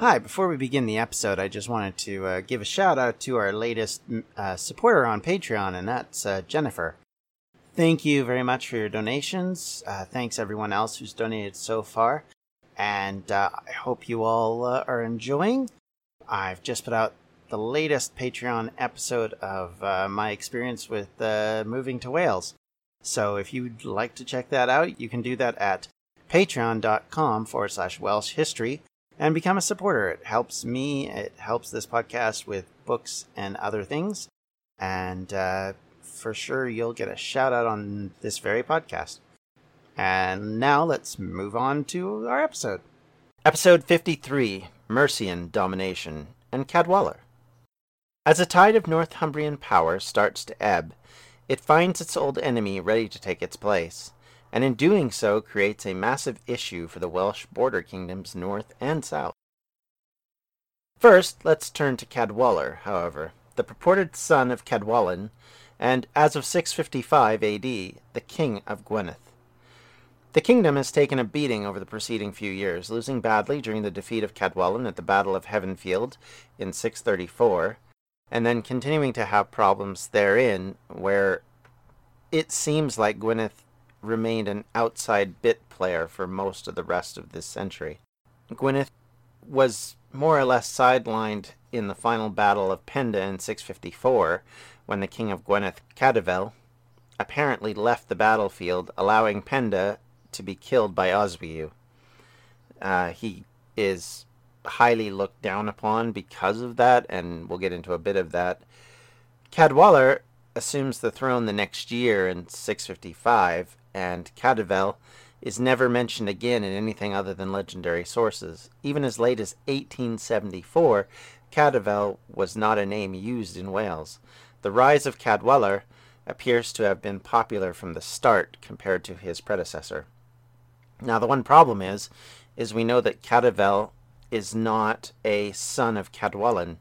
Hi, before we begin the episode, I just wanted to uh, give a shout out to our latest uh, supporter on Patreon, and that's uh, Jennifer. Thank you very much for your donations. Uh, thanks everyone else who's donated so far, and uh, I hope you all uh, are enjoying. I've just put out the latest Patreon episode of my experience with moving to Wales. So if you'd like to check that out, you can do that at patreon.com forward slash Welsh history and become a supporter. It helps me, it helps this podcast with books and other things. And uh, for sure, you'll get a shout out on this very podcast. And now let's move on to our episode. Episode 53 Mercian Domination and Cadwallader. As a tide of Northumbrian power starts to ebb, it finds its old enemy ready to take its place and in doing so creates a massive issue for the Welsh border kingdoms north and south. First, let's turn to Cadwallader, however, the purported son of Cadwallon, and as of 655 AD, the king of Gwynedd. The kingdom has taken a beating over the preceding few years, losing badly during the defeat of Cadwallon at the Battle of Heavenfield in 634, and then continuing to have problems therein, where it seems like Gwynedd remained an outside bit player for most of the rest of this century. Gwynedd was more or less sidelined in the final battle of Penda in 654, when the king of Gwynedd, Cadfael, apparently left the battlefield, allowing Penda to be killed by Oswiu. Uh, he is highly looked down upon because of that, and we'll get into a bit of that. Cadwallader assumes the throne the next year in 655, and Cadfael is never mentioned again in anything other than legendary sources. Even as late as 1874, Cadfael was not a name used in Wales. The rise of Cadwallader appears to have been popular from the start compared to his predecessor. Now the one problem is, is we know that Cadfael is not a son of Cadwallon,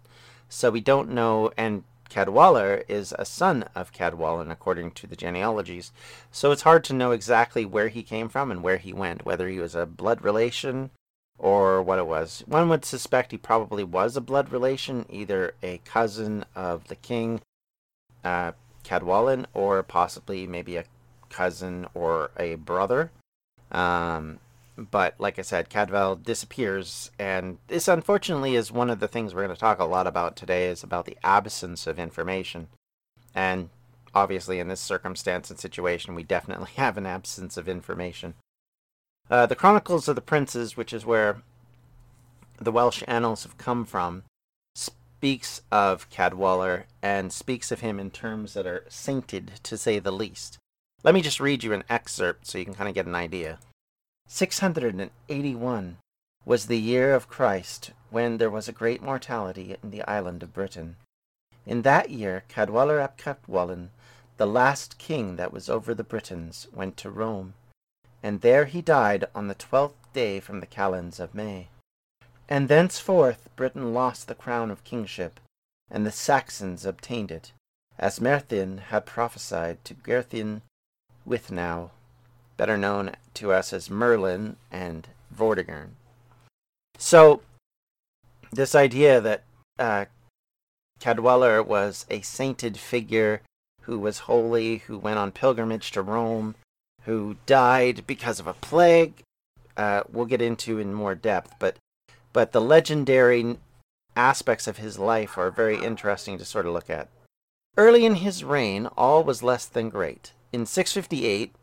so we don't know, and Cadwallader is a son of Cadwallon, according to the genealogies, so it's hard to know exactly where he came from and where he went, whether he was a blood relation or what it was. One would suspect he probably was a blood relation, either a cousin of the king, uh, Cadwallon, or possibly maybe a cousin or a brother. Um, but like I said, Cadfael disappears, and this unfortunately is one of the things we're going to talk a lot about today is about the absence of information. And obviously, in this circumstance and situation, we definitely have an absence of information. Uh, the Chronicles of the Princes, which is where the Welsh annals have come from, speaks of Cadwallader and speaks of him in terms that are sainted, to say the least. Let me just read you an excerpt so you can kind of get an idea. 681 was the year of Christ, when there was a great mortality in the island of Britain. In that year Cadwallader ap Cadwallon, the last king that was over the Britons, went to Rome, and there he died on the twelfth day from the calends of May. And thenceforth Britain lost the crown of kingship, and the Saxons obtained it, as Myrddin had prophesied to Gwrtheyrn Gwrthenau better known to us as Merlin and Vortigern. So, this idea that uh, Cadwallader was a sainted figure who was holy, who went on pilgrimage to Rome, who died because of a plague, uh, we'll get into in more depth. But, but the legendary aspects of his life are very interesting to sort of look at. Early in his reign, all was less than great. In 658,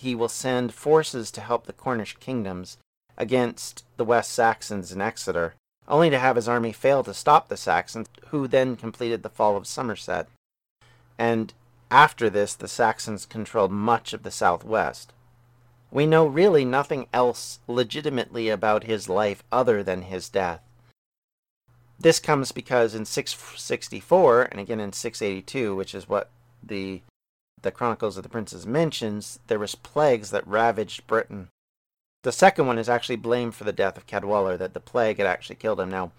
he will send forces to help the Cornish kingdoms against the West Saxons in Exeter, only to have his army fail to stop the Saxons, who then completed the fall of Somerset. And after this, the Saxons controlled much of the southwest. We know really nothing else legitimately about his life other than his death. This comes because in 664 and again in 682, which is what the the Chronicles of the Princes mentions, there was plagues that ravaged Britain. The second one is actually blamed for the death of Cadwallader, that the plague had actually killed him. Now,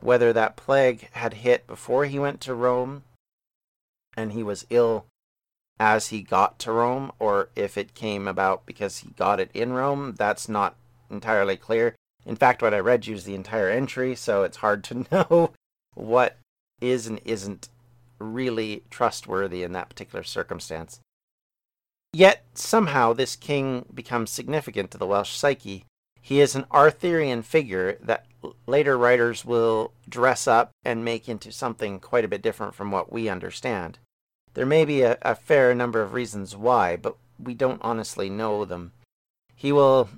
whether that plague had hit before he went to Rome and he was ill as he got to Rome, or if it came about because he got it in Rome, that's not entirely clear. In fact, what I read you is the entire entry, so it's hard to know what is and isn't really trustworthy in that particular circumstance. Yet, somehow, this king becomes significant to the Welsh psyche. He is an Arthurian figure that later writers will dress up and make into something quite a bit different from what we understand. There may be a, a fair number of reasons why, but we don't honestly know them. He will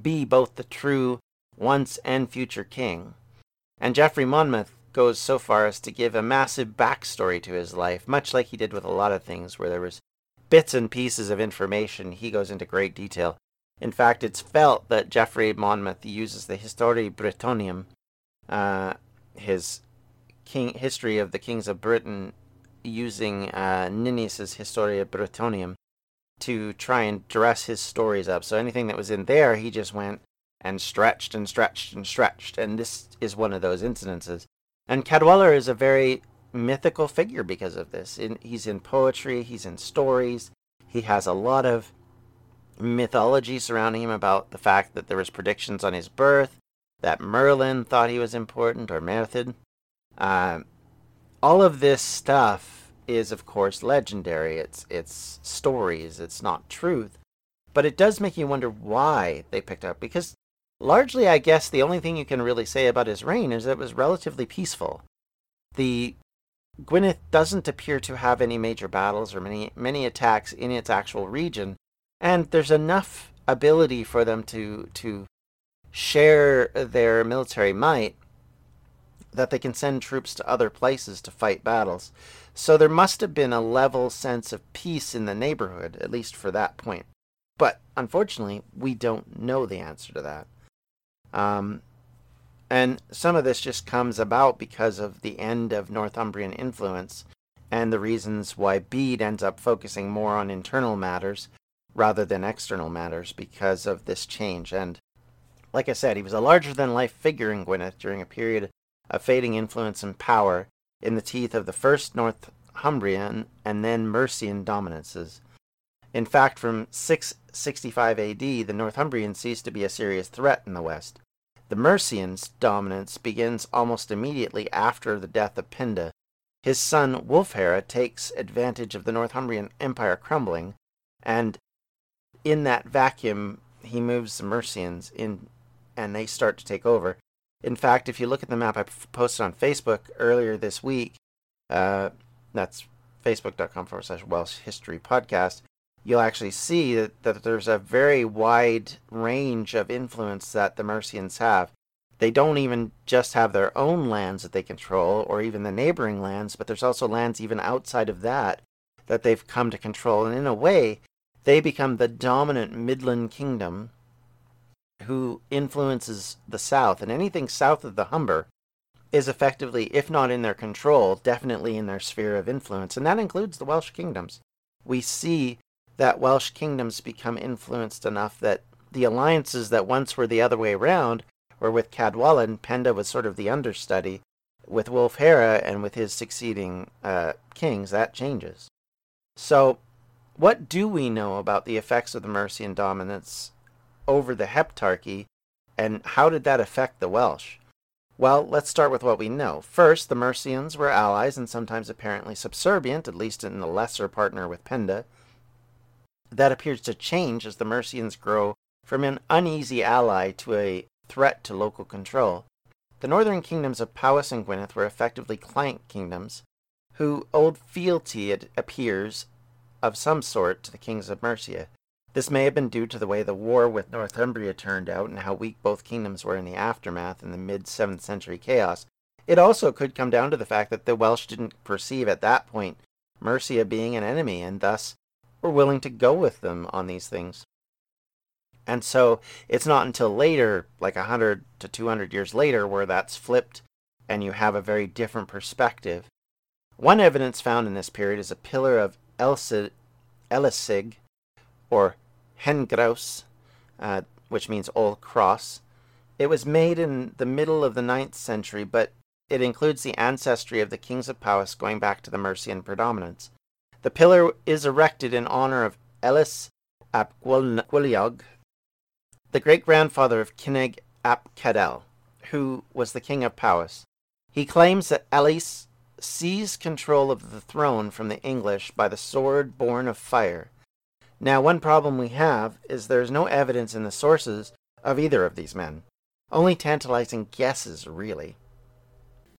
be both the true once and future king. And Geoffrey Monmouth goes so far as to give a massive backstory to his life, much like he did with a lot of things where there was bits and pieces of information. He goes into great detail. In fact, it's felt that Geoffrey Monmouth uses the Histoire Brittonnium, uh, his king history of the kings of Britain, using uh, Nennius's Historia Brittonum to try and dress his stories up. So anything that was in there, he just went and stretched and stretched and stretched. And this is one of those incidences. And Cadwallader is a very mythical figure because of this. In, he's in poetry, he's in stories, he has a lot of mythology surrounding him about the fact that there was predictions on his birth, that Merlin thought he was important, or Merthid. Uh, all of this stuff is, of course, legendary. It's it's stories. It's not truth, but it does make you wonder why they picked up. Because largely, I guess the only thing you can really say about his reign is that it was relatively peaceful. The Gwynedd doesn't appear to have any major battles or many many attacks in its actual region, and there's enough ability for them to to share their military might that they can send troops to other places to fight battles. So there must have been a level sense of peace in the neighborhood, at least for that point. But unfortunately, we don't know the answer to that. Um, and some of this just comes about because of the end of Northumbrian influence and the reasons why Bede ends up focusing more on internal matters rather than external matters because of this change. And like I said, he was a larger than life figure in Gwynedd during a period of fading influence and power in the teeth of the first Northumbrian and then Mercian dominances. In fact, from 665 AD, the Northumbrians ceased to be a serious threat in the west. The Mercians' dominance begins almost immediately after the death of Penda. His son Wulfhere takes advantage of the Northumbrian Empire crumbling, and in that vacuum, he moves the Mercians in, and they start to take over. In fact, if you look at the map I posted on Facebook earlier this week, uh, that's facebook.com forward slash Welsh History Podcast, you'll actually see that, that there's a very wide range of influence that the Mercians have. They don't even just have their own lands that they control, or even the neighboring lands, but there's also lands even outside of that that they've come to control. And in a way, they become the dominant Midland kingdom who influences the South, and anything south of the Humber is effectively, if not in their control, definitely in their sphere of influence, and that includes the Welsh kingdoms. We see that Welsh kingdoms become influenced enough that the alliances that once were the other way around, were with Cadwallon, Penda was sort of the understudy, with Wulfhere and with his succeeding uh, kings, that changes. So, what do we know about the effects of the Mercian dominance over the Heptarchy, and how did that affect the Welsh? Well, let's start with what we know. First, the Mercians were allies and sometimes apparently subservient, at least in the lesser partner with Penda. That appears to change as the Mercians grow from an uneasy ally to a threat to local control. The northern kingdoms of Powys and Gwynedd were effectively client kingdoms, who owed fealty, it appears, of some sort to the kings of Mercia. This may have been due to the way the war with Northumbria turned out and how weak both kingdoms were in the aftermath in the mid 7th century chaos. It also could come down to the fact that the Welsh didn't perceive at that point Mercia being an enemy and thus were willing to go with them on these things. And so it's not until later, like 100 to 200 years later, where that's flipped and you have a very different perspective. One evidence found in this period is a pillar of Eliseg, or Hengraus, uh, which means Old Cross. It was made in the middle of the ninth century, but it includes the ancestry of the kings of Powys going back to the Mercian predominance. The pillar is erected in honor of Elis ap Gwylog, the great grandfather of Kinnig ap Cadell, who was the king of Powys. He claims that Elis seized control of the throne from the English by the sword born of fire. Now, one problem we have is there's no evidence in the sources of either of these men. Only tantalizing guesses, really.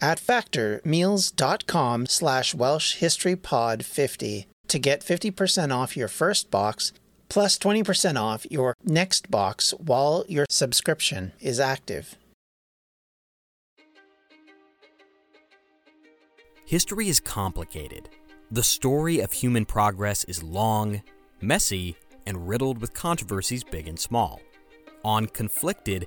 at factormeals.com slash Welsh History Pod 50 to get 50% off your first box plus 20% off your next box while your subscription is active. History is complicated. The story of human progress is long, messy, and riddled with controversies big and small. On Conflicted,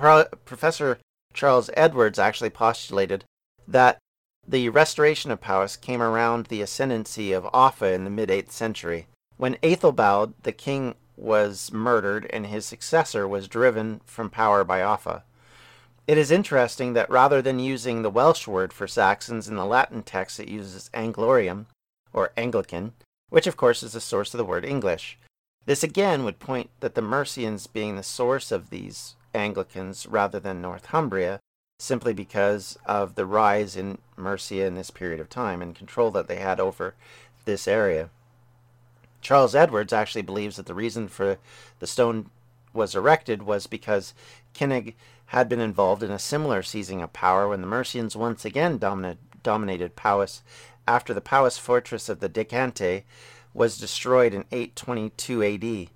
Pro- Professor Charles Edwards actually postulated that the restoration of Powys came around the ascendancy of Offa in the mid 8th century, when Aethelbald, the king, was murdered and his successor was driven from power by Offa. It is interesting that rather than using the Welsh word for Saxons in the Latin text, it uses Anglorium, or Anglican, which of course is the source of the word English. This again would point that the Mercians being the source of these Anglicans rather than Northumbria, simply because of the rise in Mercia in this period of time and control that they had over this area. Charles Edwards actually believes that the reason for the stone was erected was because Kinnig had been involved in a similar seizing of power when the Mercians once again dominated, Powys after the Powys fortress of the Decante was destroyed in 822 AD.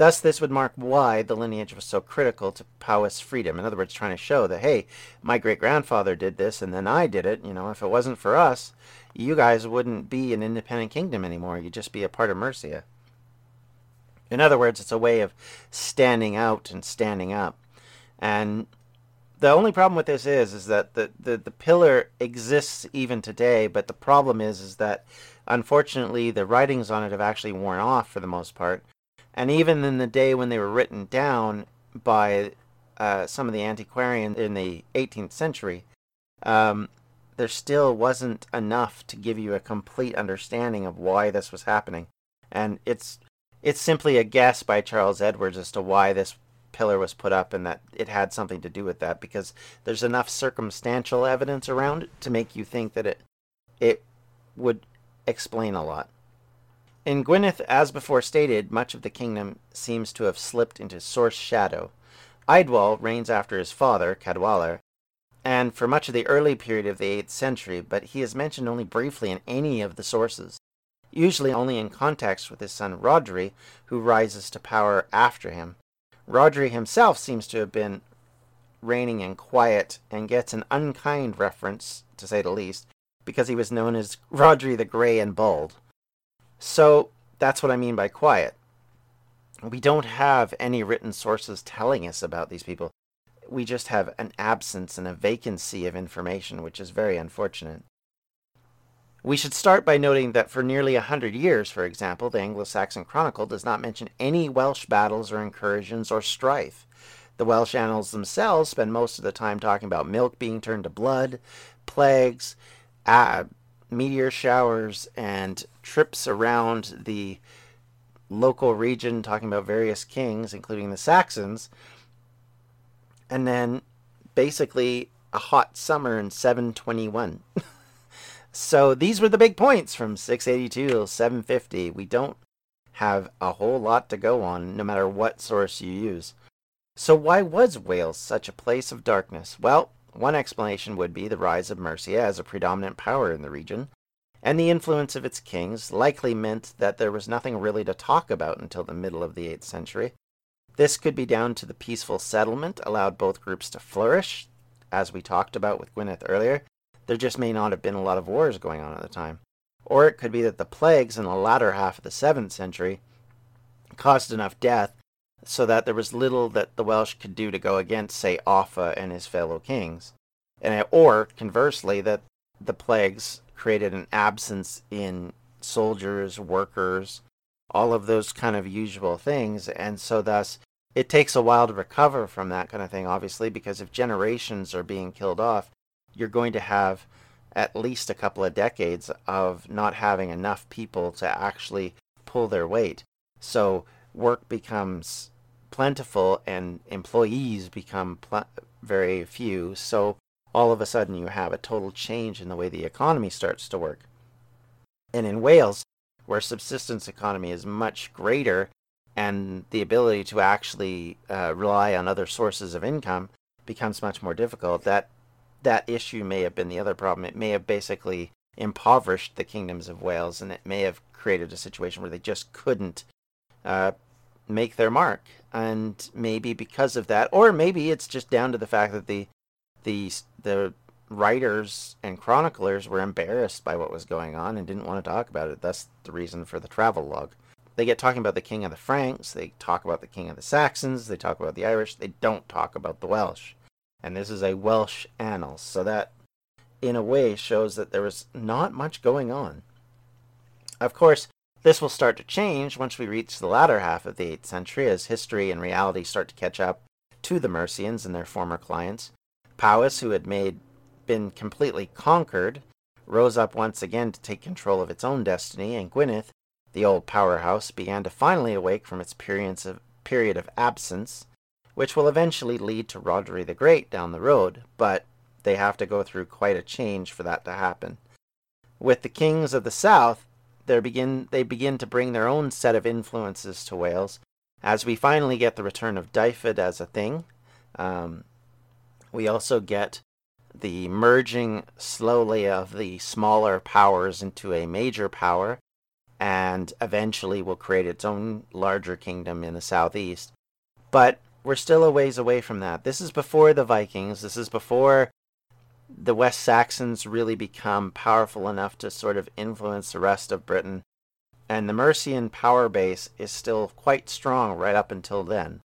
Thus, this would mark why the lineage was so critical to Powys freedom. In other words, trying to show that, hey, my great grandfather did this and then I did it. You know, if it wasn't for us, you guys wouldn't be an independent kingdom anymore. You'd just be a part of Mercia. In other words, it's a way of standing out and standing up. And the only problem with this is is that the, the, the pillar exists even today, but the problem is is that unfortunately the writings on it have actually worn off for the most part. And even in the day when they were written down by uh, some of the antiquarians in the 18th century, um, there still wasn't enough to give you a complete understanding of why this was happening. And it's it's simply a guess by Charles Edwards as to why this pillar was put up and that it had something to do with that because there's enough circumstantial evidence around it to make you think that it it would explain a lot. In Gwynedd, as before stated, much of the kingdom seems to have slipped into source shadow. Idwal reigns after his father, Cadwallader, and for much of the early period of the 8th century, but he is mentioned only briefly in any of the sources, usually only in context with his son Rhodri, who rises to power after him. Rhodri himself seems to have been reigning in quiet and gets an unkind reference, to say the least, because he was known as Rhodri the Grey and Bald. So that's what I mean by quiet. We don't have any written sources telling us about these people. We just have an absence and a vacancy of information, which is very unfortunate. We should start by noting that for nearly a hundred years, for example, the Anglo Saxon Chronicle does not mention any Welsh battles or incursions or strife. The Welsh annals themselves spend most of the time talking about milk being turned to blood, plagues, uh, meteor showers and trips around the local region talking about various kings, including the Saxons, and then basically a hot summer in 721. so these were the big points from 682 to 750. We don't have a whole lot to go on, no matter what source you use. So why was Wales such a place of darkness? Well, one explanation would be the rise of Mercia as a predominant power in the region, and the influence of its kings likely meant that there was nothing really to talk about until the middle of the 8th century. This could be down to the peaceful settlement allowed both groups to flourish, as we talked about with Gwynedd earlier. There just may not have been a lot of wars going on at the time. Or it could be that the plagues in the latter half of the 7th century caused enough death so that there was little that the Welsh could do to go against, say, Offa and his fellow kings. And, or, conversely, that the plagues created an absence in soldiers, workers, all of those kind of usual things. And so, thus, it takes a while to recover from that kind of thing, obviously, because if generations are being killed off, you're going to have at least a couple of decades of not having enough people to actually pull their weight. So, work becomes plentiful and employees become pl- very few. So all of a sudden you have a total change in the way the economy starts to work. And in Wales, where subsistence economy is much greater and the ability to actually uh, rely on other sources of income becomes much more difficult, that that issue may have been the other problem. It may have basically impoverished the kingdoms of Wales, and it may have created a situation where they just couldn't uh, make their mark. And maybe because of that, or maybe it's just down to the fact that the the the writers and chroniclers were embarrassed by what was going on and didn't want to talk about it. That's the reason for the travel log. They get talking about the king of the Franks, they talk about the king of the Saxons, they talk about the Irish, they don't talk about the Welsh. And this is a Welsh annals, so that in a way shows that there was not much going on. Of course, this will start to change once we reach the latter half of the 8th century as history and reality start to catch up to the Mercians and their former clients. Powys, who had made been completely conquered, rose up once again to take control of its own destiny, and Gwynedd, the old powerhouse, began to finally awake from its period of absence, which will eventually lead to Roderick the Great down the road, but they have to go through quite a change for that to happen. With the kings of the south, they begin they begin to bring their own set of influences to Wales, as we finally get the return of Dyfed as a thing. Um, we also get the merging slowly of the smaller powers into a major power, and eventually will create its own larger kingdom in the southeast. But we're still a ways away from that. This is before the Vikings. This is before the West Saxons really become powerful enough to sort of influence the rest of Britain. And the Mercian power base is still quite strong right up until then.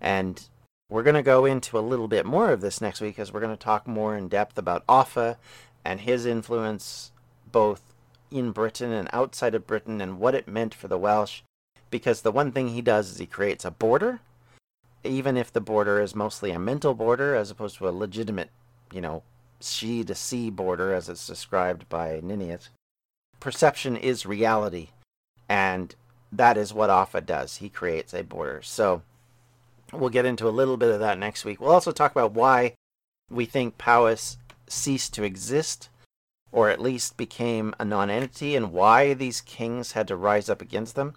And we're going to go into a little bit more of this next week because we're going to talk more in depth about Offa and his influence both in Britain and outside of Britain and what it meant for the Welsh. Because the one thing he does is he creates a border, even if the border is mostly a mental border as opposed to a legitimate, you know, sea to sea border as it's described by Niniat. Perception is reality, and that is what Offa does. He creates a border. So we'll get into a little bit of that next week. We'll also talk about why we think Powys ceased to exist, or at least became a non-entity, and why these kings had to rise up against them.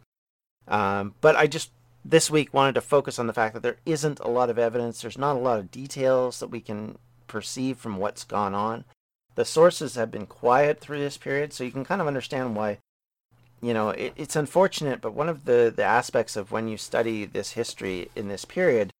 Um, but I just this week wanted to focus on the fact that there isn't a lot of evidence. There's not a lot of details that we can perceive from what's gone on. The sources have been quiet through this period, so you can kind of understand why. You know, it, it's unfortunate, but one of the, the aspects of when you study this history in this period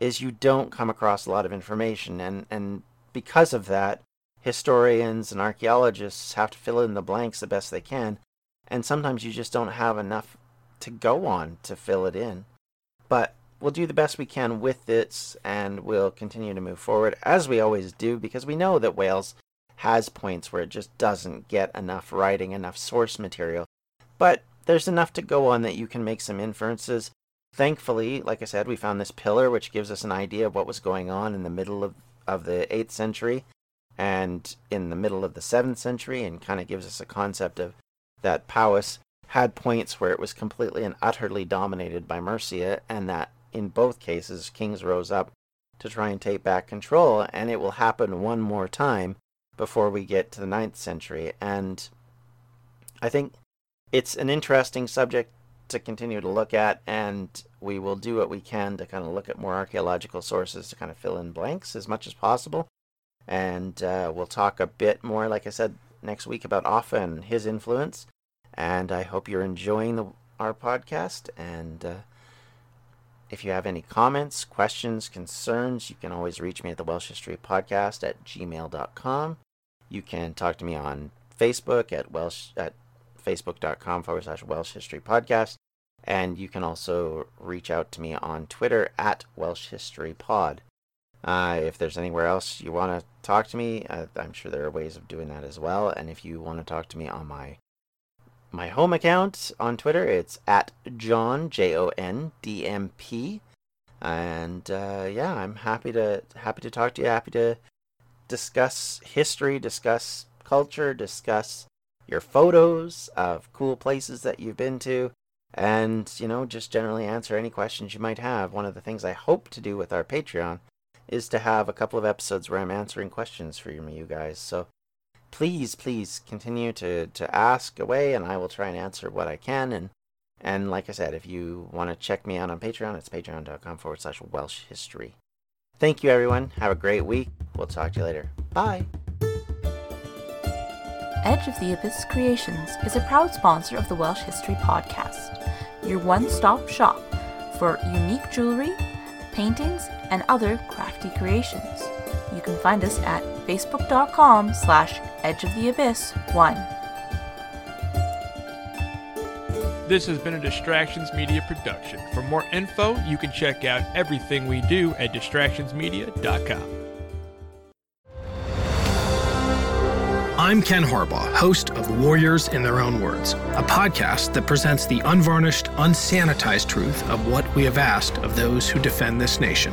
is you don't come across a lot of information. And, and because of that, historians and archaeologists have to fill in the blanks the best they can. And sometimes you just don't have enough to go on to fill it in. But we'll do the best we can with this and we'll continue to move forward as we always do because we know that Wales has points where it just doesn't get enough writing, enough source material. But there's enough to go on that you can make some inferences. Thankfully, like I said, we found this pillar which gives us an idea of what was going on in the middle of, of the 8th century and in the middle of the 7th century and kind of gives us a concept of that Powys had points where it was completely and utterly dominated by Mercia, and that in both cases kings rose up to try and take back control, and it will happen one more time before we get to the ninth century. And I think it's an interesting subject to continue to look at, and we will do what we can to kind of look at more archaeological sources to kind of fill in blanks as much as possible. And uh, we'll talk a bit more, like I said, next week about Offa and his influence. And I hope you're enjoying the, our podcast. And uh, if you have any comments, questions, concerns, you can always reach me at the Welsh History Podcast at gmail.com. You can talk to me on Facebook at Welsh at facebook.com forward slash Welsh History Podcast. And you can also reach out to me on Twitter at Welsh History Pod. Uh, if there's anywhere else you want to talk to me, uh, I'm sure there are ways of doing that as well. And if you want to talk to me on my my home account on Twitter. It's at John J O N D M P, and uh, yeah, I'm happy to happy to talk to you. Happy to discuss history, discuss culture, discuss your photos of cool places that you've been to, and you know just generally answer any questions you might have. One of the things I hope to do with our Patreon is to have a couple of episodes where I'm answering questions for you guys. So please, please continue to, to ask away, and I will try and answer what I can. And and like I said, if you want to check me out on Patreon, it's patreon.com forward slash Welsh history. Thank you, everyone. Have a great week. We'll talk to you later. Bye. Edge of the Abyss Creations is a proud sponsor of the Welsh History Podcast, your one stop shop for unique jewelry, paintings, and other crafty creations. You can find us at facebook.com slash edge of the abyss 1. This has been a Distractions Media production. For more info, you can check out everything we do at distractionsmedia.com. I'm Ken Harbaugh, host of Warriors in Their Own Words, a podcast that presents the unvarnished, unsanitized truth of what we have asked of those who defend this nation.